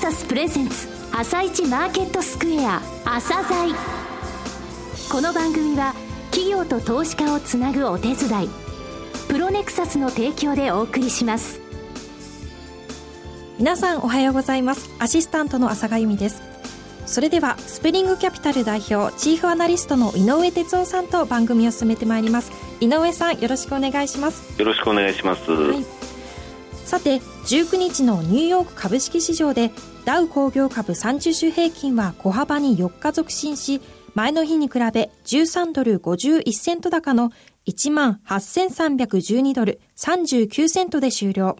サスプレゼンツ朝一マーケットスクエア朝鮮。この番組は企業と投資家をつなぐお手伝いプロネクサスの提供でお送りします。皆さんおはようございます。アシスタントの朝賀由美です。それではスプリングキャピタル代表チーフアナリストの井上哲夫さんと番組を進めてまいります。井上さんよろしくお願いします。よろしくお願いします、はい、さて19日のニューヨーク株式市場でダウ工業株30種平均は小幅に4日続伸し前の日に比べ13ドル51セント高の1万8312ドル39セントで終了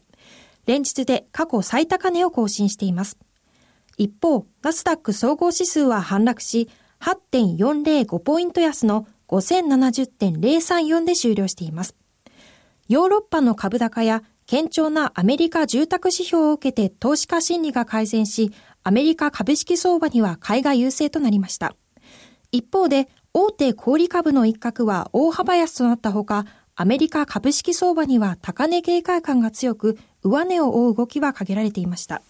連日で過去最高値を更新しています一方、ナスダック総合指数は反落し、8.405ポイント安の5070.034で終了しています。ヨーロッパの株高や堅調なアメリカ住宅指標を受けて投資家心理が改善し、アメリカ株式相場には買いが優勢となりました。一方で、大手小売株の一角は大幅安となったほか、アメリカ株式相場には高値警戒感が強く、上値を追う動きは限られていました。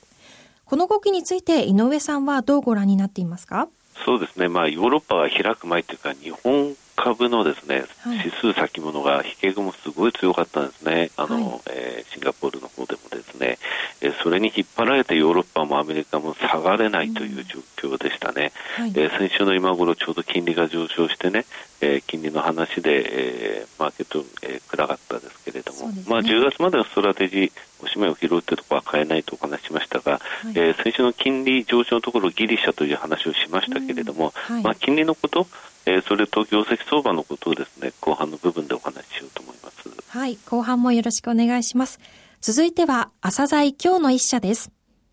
この動きについて井上さんはどうご覧になっていますか？そうですね、まあ、ヨーロッパが開く前というか、日本株のですね、はい、指数先物が引け雲すごい強かったんですね、あの、はい、えー、シンガポールの方でもですね、えー、それに引っ張られてヨーロッパもアメリカも下がれないという状況でしたね、うんはい、先週の今頃ちょうど金利が上昇してね、えー、金利の話で、えー、マーケット、えー、暗かったですけれども、ね、まあ、10月までのストラテジー、おしまいを拾うというところは変えないとお話ししましたが、はい、えー、先週の金利上昇のところ、ギリシャという話をしましたけれども、はい、まあ、金利のこと、えー、それと業績相場のことをですね、後半の部分でお話ししようと思います。はい、後半もよろしくお願いします。続いては、朝鮮今日の一社です。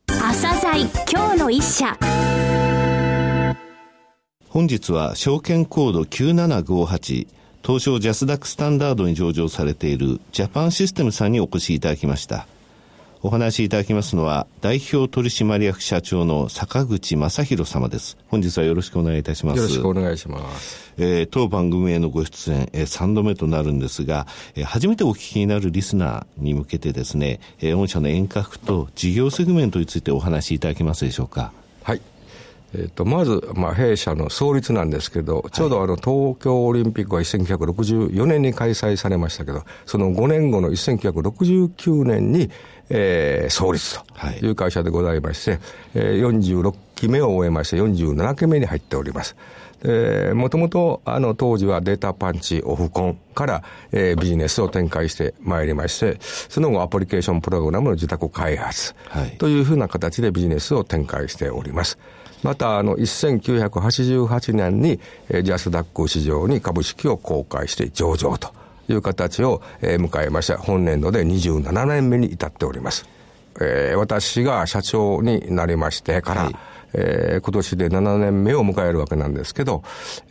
朝鮮今日の一社。本日は証券コード9758東証ジャスダックスタンダードに上場されているジャパンシステムさんにお越しいただきました。お話しいただきますのは、代表取締役社長の坂口正弘様です。本日はよろしくお願いいたします。よろしくお願いします。えー、当番組へのご出演、えー、3度目となるんですが、えー、初めてお聞きになるリスナーに向けてですね、えー、御社の遠隔と事業セグメントについてお話しいただけますでしょうか。はい。えーと、まず、まあ、弊社の創立なんですけど、ちょうどあの東京オリンピックは1964年に開催されましたけど、その5年後の1969年に、えー、創立という会社でございまして、はい、えー、46期目を終えまして、47期目に入っております。もともと、あの、当時はデータパンチ、オフコンから、えー、ビジネスを展開してまいりまして、その後アプリケーションプログラムの自宅開発というふうな形でビジネスを展開しております。また、あの、1988年に、えー、ジャスダック市場に株式を公開して上場という形を、えー、迎えました。本年度で27年目に至っております。えー、私が社長になりましてから、はいえー、今年で7年目を迎えるわけなんですけど、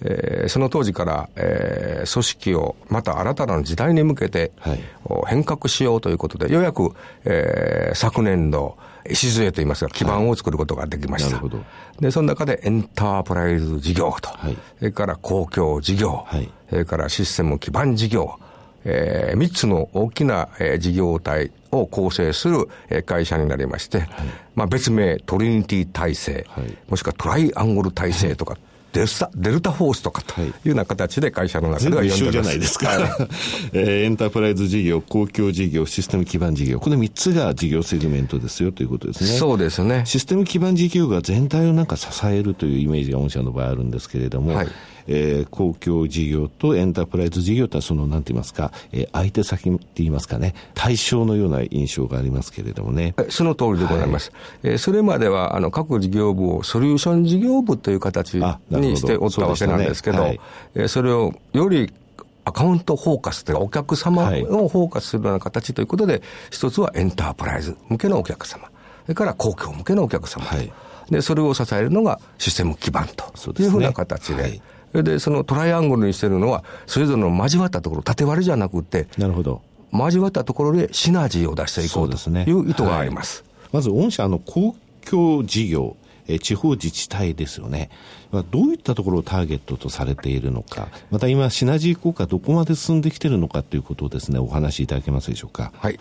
えー、その当時から、えー、組織をまた新たな時代に向けて、はい、変革しようということで、ようやく、えー、昨年度、礎といいますか、基盤を作ることができました。はい、で、その中でエンタープライズ事業と、はい、それから公共事業、はい、それからシステム基盤事業、えー、3つの大きな、えー、事業体を構成する、えー、会社になりまして、はい、まあ別名トリニティ体制、はい、もしくはトライアングル体制とか、デルタ、デルタフォースとかとい。うような形で会社の中では一緒じゃないですか。えー、エンタープライズ事業、公共事業、システム基盤事業、この3つが事業セグメントですよということですね。そうですね。システム基盤事業が全体をなんか支えるというイメージが御社の場合あるんですけれども、はいえー、公共事業とエンタープライズ事業とはその、なんて言いますか、えー、相手先って言いますかね、対象のような印象がありますけれどもね。その通りでございます。はい、えー、それまでは、あの、各事業部をソリューション事業部という形にしておったわけなんですけど、そ、ね。はい、えー、それをよりアカウントフォーカスというか、お客様をフォーカスするような形ということで、はい、一つはエンタープライズ向けのお客様、それから公共向けのお客様、はい、で、それを支えるのがシステム基盤というふうな形で、はいで、そのトライアングルにしてるのは、それぞれの交わったところ、縦割りじゃなくて、なるほど。交わったところでシナジーを出していこうという意図があります。すねはい、まず、御社の公共事業、え地方自治体ですよね。どういったところをターゲットとされているのか、また今、シナジー効果どこまで進んできているのかということをですね、お話しいただけますでしょうか。はい。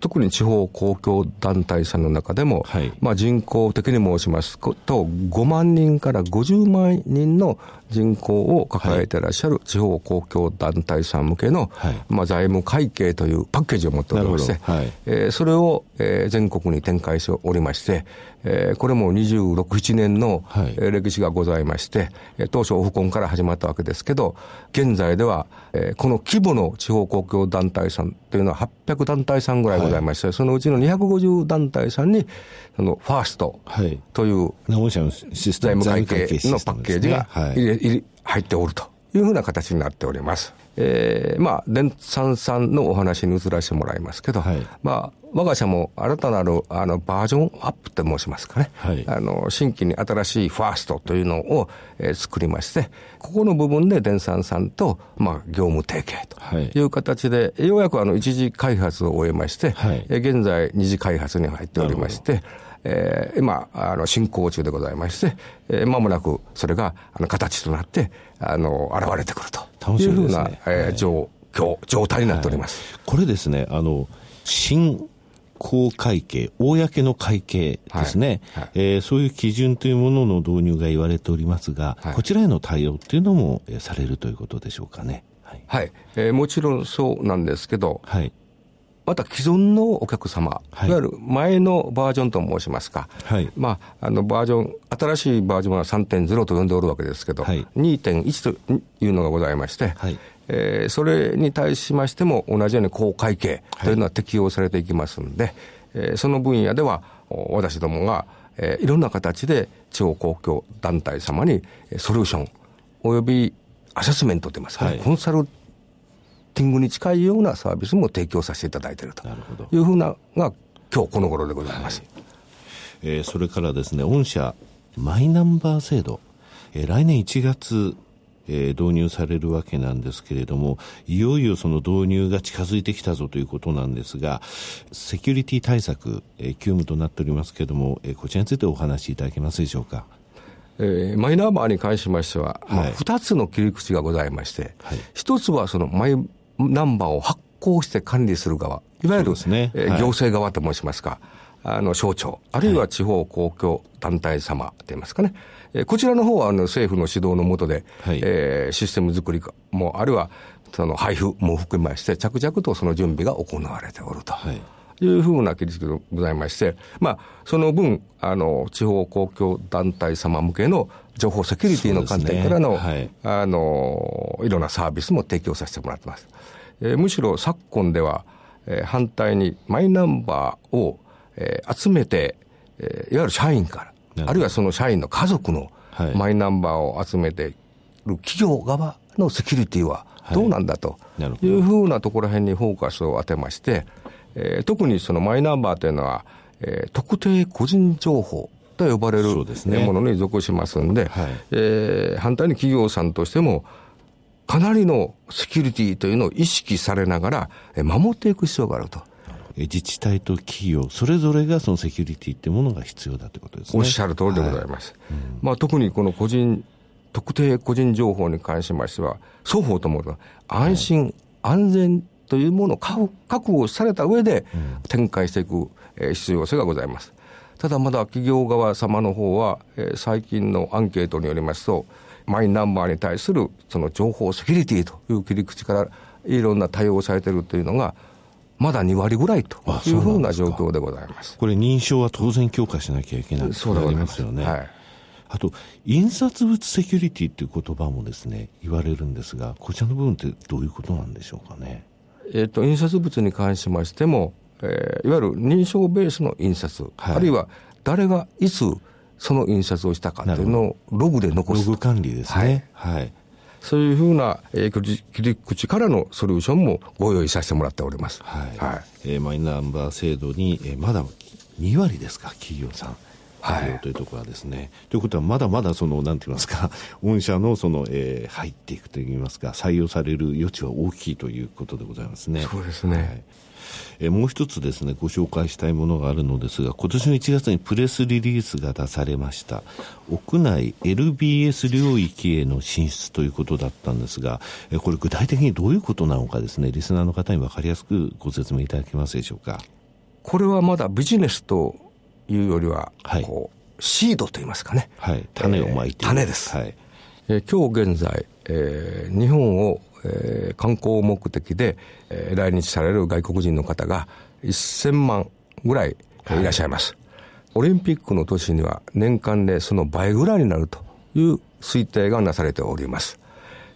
特に地方公共団体さんの中でも、はい、まあ、人口的に申しますと、5万人から50万人の人口を抱えていらっしゃる地方公共団体さん向けの、はい、まあ、財務会計というパッケージを持っておりまして、はい、えー、それを、えー、全国に展開しておりまして、えー、これも26、7年の、はい、歴史がございまして、当初オフコンから始まったわけですけど、現在では、えー、この規模の地方公共団体さんというのは800団体さんぐらいございまして、はい、そのうちの250団体さんに、そのファーストという、財務会計のパッケージが入入っておるというふうな形になっております。えー、まあ、電産さんのお話に移らせてもらいますけど、はい、まあ、我が社も新たなるあのバージョンアップと申しますかね、はい、あの新規に新しいファーストというのを、えー、作りまして、ここの部分で電産さんと、まあ、業務提携という形で、はい、ようやくあの一次開発を終えまして、はい、現在二次開発に入っておりまして、えー、今、あの、進行中でございまして、えー、間もなくそれが、あの、形となって、あの、現れてくるというふうな、ねえー、状況、状態になっております。はい、これですね、あの、新公会計、公の会計ですね、はいはい、えー、そういう基準というものの導入が言われておりますが、はい、こちらへの対応っていうのも、えー、されるということでしょうかね。はい、はい、えー、もちろんそうなんですけど、はい、また既存のお客様、はい、いわゆる前のバージョンと申しますか、はい、まあ、あのバージョン、新しいバージョンは3.0と呼んでおるわけですけど、はい、2.1というのがございまして、はい、えー、それに対しましても同じように公会計というのは適用されていきますんで、はい、えー、その分野では私どもが、えー、いろんな形で地方公共団体様にソリューションおよびアセスメントといいますか、ね、はい、コンサルティングに近いようなサービスも提供させていただいているというふうなが今日この頃でございます、はい、えー、それからですね御社マイナンバー制度、えー、来年1月えー、導入されるわけなんですけれども、いよいよその導入が近づいてきたぞということなんですが、セキュリティ対策、えー、急務となっておりますけれども、えー、こちらについてお話しいただけますでしょうか？えー、マイナンバーに関しましては、はい、まあ、2つの切り口がございまして、はい、1つはそのマイナンバーを発行して管理する側、いわゆる、ね。えー、行政側と申しますか、あの省庁、あるいは地方公共団体様といいますかね、えー、こちらの方はあの政府の指導のもとで、はい、えー、システム作りも、あるいはその配布も含めまして、着々とその準備が行われておると。はいいうふうな記述でございまして、まあ、その分、あの、地方公共団体様向けの情報セキュリティの観点からの、ねはい、あの、いろんなサービスも提供させてもらってます。えー、むしろ昨今では、えー、反対にマイナンバーを、えー、集めて、えー、いわゆる社員から、あるいはその社員の家族のマイナンバーを集めている企業側のセキュリティはどうなんだというふうなところへんにフォーカスを当てまして、えー、特にそのマイナンバーというのは、えー、特定個人情報と呼ばれる、ね、ものに属しますんで、はい、えー、反対に企業さんとしても、かなりのセキュリティというのを意識されながら、守っていく必要があると。自治体と企業、それぞれがそのセキュリティっていうものが必要だということですね。おっしゃる通りでございます。はいうん、まあ、特にこの個人、特定個人情報に関しましては、双方とも安心、はい、安全というものを確保された上で展開していく必要性がございます。ただまだ企業側様の方は、最近のアンケートによりますと、マイナンバーに対するその情報セキュリティという切り口からいろんな対応されているというのが、まだ2割ぐらいというふうな状況でございますこれ、認証は当然強化しなきゃいけないそうなりますよね。はい、あと、印刷物セキュリティという言葉もですね、言われるんですが、こちらの部分ってどういうことなんでしょうかね。えっ、と、印刷物に関しましても、えー、いわゆる認証ベースの印刷、はい、あるいは誰がいつその印刷をしたかというのをログで残す。ログ管理ですね。はい、はいそういうふうな、えー、切り口からのソリューションもご用意させてもらっております。はい。はい、えー、マイナンバー制度に、えー、まだ2割ですか、企業さん。はい、というところはですね。ということは、まだまだその、なんて言いますか、御社のその、えー、入っていくといいますか、採用される余地は大きいということでございますね。そうですね。はいえもう一つですね、ご紹介したいものがあるのですが、今年の1月にプレスリリースが出されました。屋内 LBS 領域への進出ということだったんですが、えこれ具体的にどういうことなのかですね、リスナーの方に分かりやすくご説明いただけますでしょうか？これはまだビジネスというよりは、こう、シードといいますかね。はい。種をまいて、えー、種です。はい。えー、今日現在、えー、日本を、えー、観光目的で、えー、来日される外国人の方が1000万ぐらい、いらっしゃいます。はい、オリンピックの年には年間でその倍ぐらいになるという推定がなされております。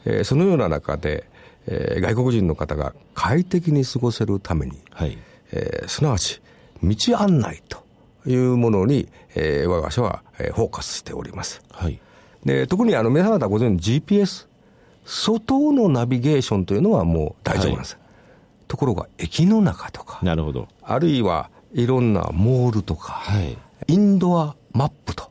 えー、そのような中で、えー、外国人の方が快適に過ごせるために、はいえー、すなわち道案内というものに、えー、我が社は、えー、フォーカスしております。はい、で特にあの皆様方ご存知 GPS 外のナビゲーションというのはもう大丈夫なんです。はい、ところが駅の中とかなるほどあるいはいろんなモールとか、はい、インドアマップと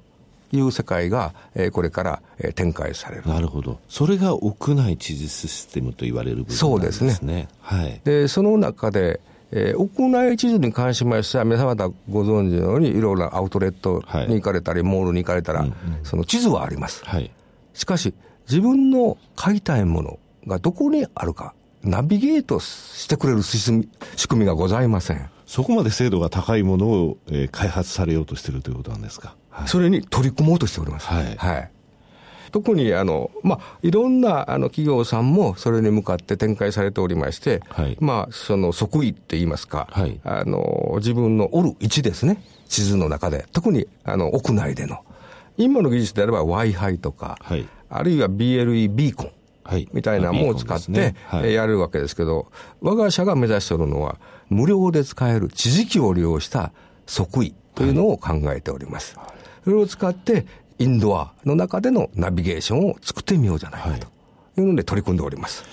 いう世界が、えー、これから、えー、展開される。なるほど。それが屋内地図システムと言われる部分ですね。そうですね。はい。で、その中で、えー、屋内地図に関しましては、皆様方ご存知のように、いろいろなアウトレットに行かれたり、はい、モールに行かれたら、うんうん、その地図はあります。はい。しかし、自分の買いたいものがどこにあるか、ナビゲートしてくれる仕組みがございません。そこまで精度が高いものを、えー、開発されようとしているということなんですか？はい、それに取り組もうとしております。はい。はい。特にあの、まあ、いろんなあの企業さんもそれに向かって展開されておりまして、はい、まあ、その即位って言いますか、はい、あの、自分のおる位置ですね、地図の中で、特にあの屋内での、今の技術であれば Wi-Fi とか、はい、あるいは BLE ビーコン、はい、みたいなものを使って、やるわけですけど、我が社が目指しておるのは、無料で使える地磁気を利用した即位というのを考えております。はい、それを使って、インドアの中でのナビゲーションを作ってみようじゃないかというので取り組んでおります。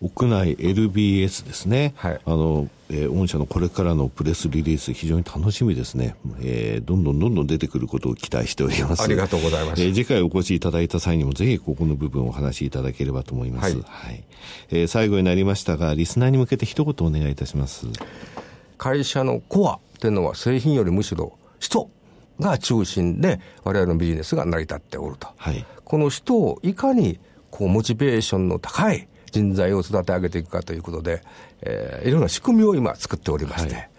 屋内 LBS ですね。はい。あの、えー、御社のこれからのプレスリリース非常に楽しみですね。えー、どんどんどんどん出てくることを期待しております。ありがとうございます。えー、次回お越しいただいた際にもぜひここの部分をお話しいただければと思います。はい。はい、えー、最後になりましたが、リスナーに向けて一言お願いいたします。会社のコアっていうのは製品よりむしろ人が中心で我々のビジネスが成り立っておると。はい。この人をいかにこうモチベーションの高い人材を育て上げていくかということで、えー、いろんな仕組みを今作っておりまして、はい、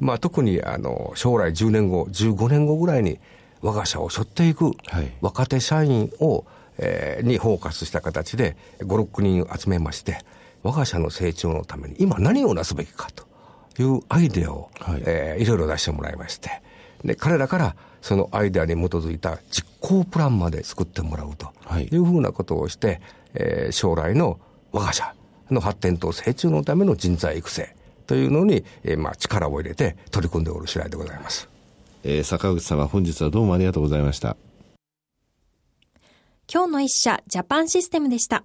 まあ特にあの将来10年後、15年後ぐらいに我が社を背負っていく若手社員を、えー、にフォーカスした形で5、6人集めまして、我が社の成長のために今何をなすべきかというアイデアを、はい。えー、いろいろ出してもらいまして、で、彼らからそのアイデアに基づいた実行プランまで作ってもらうというふうなことをして、えー、将来の我が社の発展と成長のための人材育成というのに、えー、まあ力を入れて取り組んでおる次第でございます。えー、坂口様本日はどうもありがとうございました。今日の一社ジャパンシステムでした。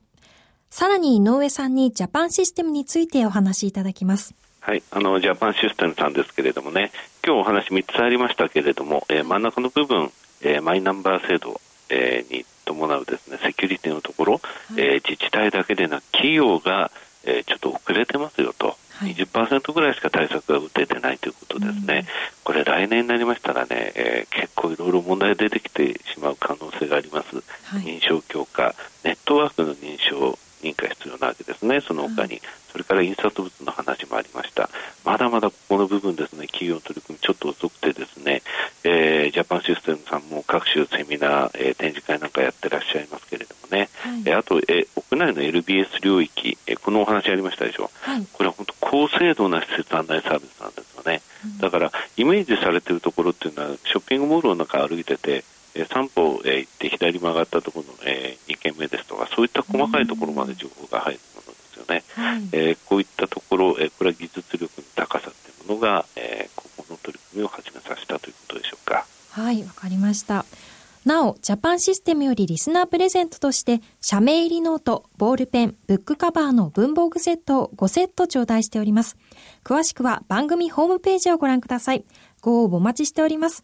さらに井上さんにジャパンシステムについてお話しいただきます。はい、あのジャパンシステムさんですけれどもね、今日お話3つありましたけれども、えー、真ん中の部分、えー、マイナンバー制度、えー、に伴うですねセキュリティのところ、はい、えー、自治体だけでなく企業が、えー、ちょっと遅れてますよと、はい、20%ぐらいしか対策が打ててないということですね、うん、これ来年になりましたらね、えー、結構いろいろ問題出てきてしまう可能性があります、はい、認証強化ネットワークの認証認可必要なわけですね。その他に、それから印刷物の話もありました。まだまだここの部分ですね、企業の取り組みちょっと遅くてですね、えー、ジャパンシステムさんも各種セミナー、えー、展示会なんかやってらっしゃいますけれどもね、はい、えー、あと、えー、屋内の LBS 領域、えー、このお話ありましたでしょ、はい、これは本当高精度な施設案内サービスなんですよね。うん、だから、イメージされているところっていうのは、ショッピングモールの中歩いてて、えー、3歩、えー、行って左曲がったところの、えー、2軒目ですとか、そういった細かいところまで情報が入るものですよね。はい、えー、こういったところ、えー、これは技術力の高さというものが、えー、ここの取り組みを始めさせたということでしょうか。はい、わかりました。なお、ジャパンシステムよりリスナープレゼントとして、社名入りノート、ボールペン、ブックカバーの文房具セットを5セット頂戴しております。詳しくは番組ホームページをご覧ください。ご応募お待ちしております。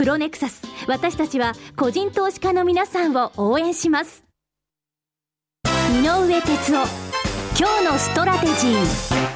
プロネクサス。私たちは個人投資家の皆さんを応援します。井上哲夫。今日のストラテジー。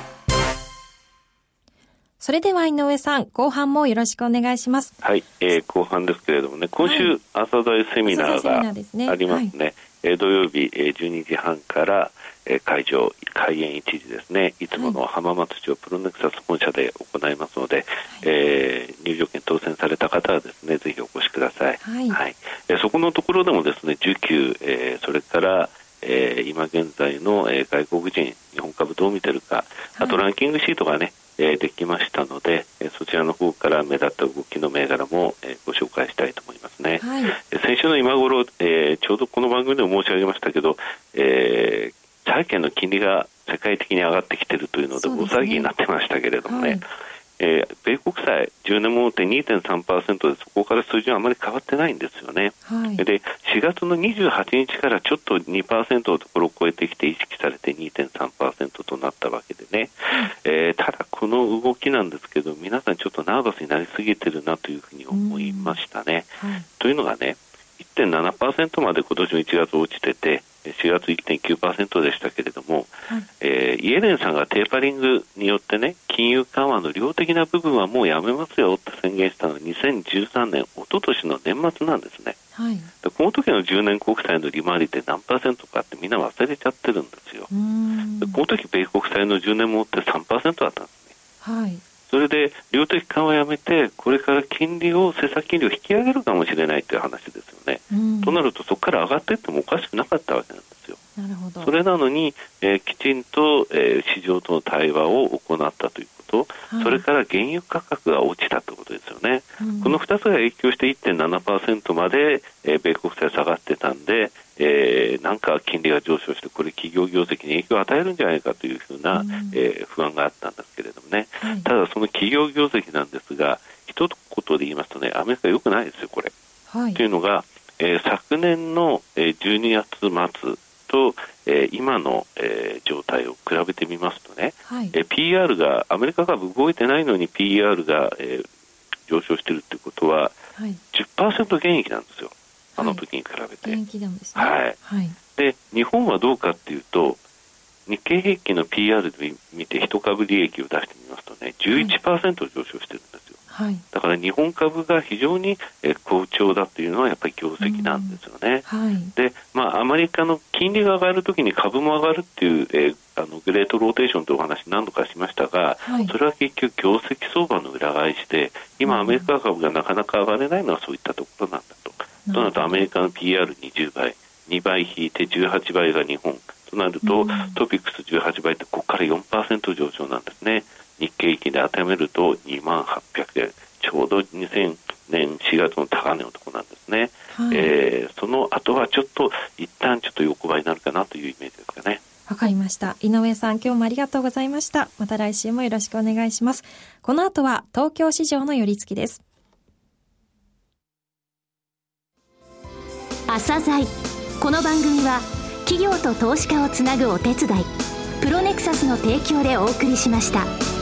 それでは井上さん、後半もよろしくお願いします。はい、えー、後半ですけれどもね、今週、朝大セミナーがありますね。えー、土曜日、えー、12時半から、えー、会場、開演1時ですね、いつもの浜松町プロネクサス本社で行いますので、はい、えー、入場券当選された方はですね、ぜひお越しください。はい。はい、えー、そこのところでもですね、需給、えー、それから、えー、今現在の、えー、外国人、日本株どう見てるか、あとランキングシートがね、えできましたので、えそちらの方から目立った動きの銘柄も、えご紹介したいと思いますね。はい、先週の今頃、えちょうどこの番組でも申し上げましたけど、えー、債券の金利が世界的に上がってきているというので、大騒ぎになってましたけれどもね、はい。えー、米国債10年もって2.3%はい、で4月の28日からちょっと2%のところを超えてきて意識されて2.3%となったわけでね、えー、ただこの動きなんですけど皆さんちょっとナーバスになりすぎてるなというふうに思いましたね。はい、というのがね1.7%まで今年の1月落ちてて4月1.9%でしたけれども、はい、えー、イエレンさんがテーパリングによってね金融緩和の量的な部分はもうやめますよって宣言したのは2013年、一昨年の年末なんですね。はい、この時の10年国債の利回りって何パーセントかってみんな忘れちゃってるんですよ。この時米国債の10年もって3%だったんですね。はいそれで量的緩和をやめて、これから金利を、政策金利を引き上げるかもしれないという話ですよね。うん、となると、そこから上がっていってもおかしくなかったわけなんですよ。なるほどそれなのに、えー、きちんと、えー、市場との対話を行ったということ、はい、それから原油価格が落ちたということですよね。うん、この2つが影響して1.7%まで、えー、米国債下がってたんで、えー、なんか金利が上昇して、これ、企業業績に影響を与えるんじゃないかというふうな、うん、えー、不安があったんですけれどもね、はい、ただ、その企業業績なんですが、一言で言いますとね、アメリカ良くないですよ、これ。はい、というのが、えー、昨年の、えー、12月末と、えー、今の、えー、状態を比べてみますとね、はい、えー、PR が、アメリカ株動いてないのに PR が、えー、上昇しているということは、はい、10%減益なんですよ。あの時に比べて。はい。はい、で、日本はどうかっていうと、日経平均の PR で見て、一株利益を出してみますとね、11%上昇してるんですよ。はい、だから日本株が非常に好調だというのはやっぱり業績なんですよね。はい、で、まあ、アメリカの金利が上がるときに株も上がるっていう、えー、あのグレートローテーションというお話何度かしましたが、はい、それは結局業績相場の裏返しで、今アメリカ株がなかなか上がれないのはそういったところなんだと。となるとアメリカの PR20 倍、2倍引いて18倍が日本。となると、うん、トピックス18倍ってここから4%上昇なんですね。日経平均で当てはめると2万800円、ちょうど2000年4月の高値のところなんですね。はい、えー、その後はちょっと一旦ちょっと横ばいになるかなというイメージですかね。わかりました。井上さん、今日もありがとうございました。また来週もよろしくお願いします。この後は東京市場の寄り付きです。朝鮮この番組は企業と投資家をつなぐお手伝いプロネクサスの提供でお送りしました。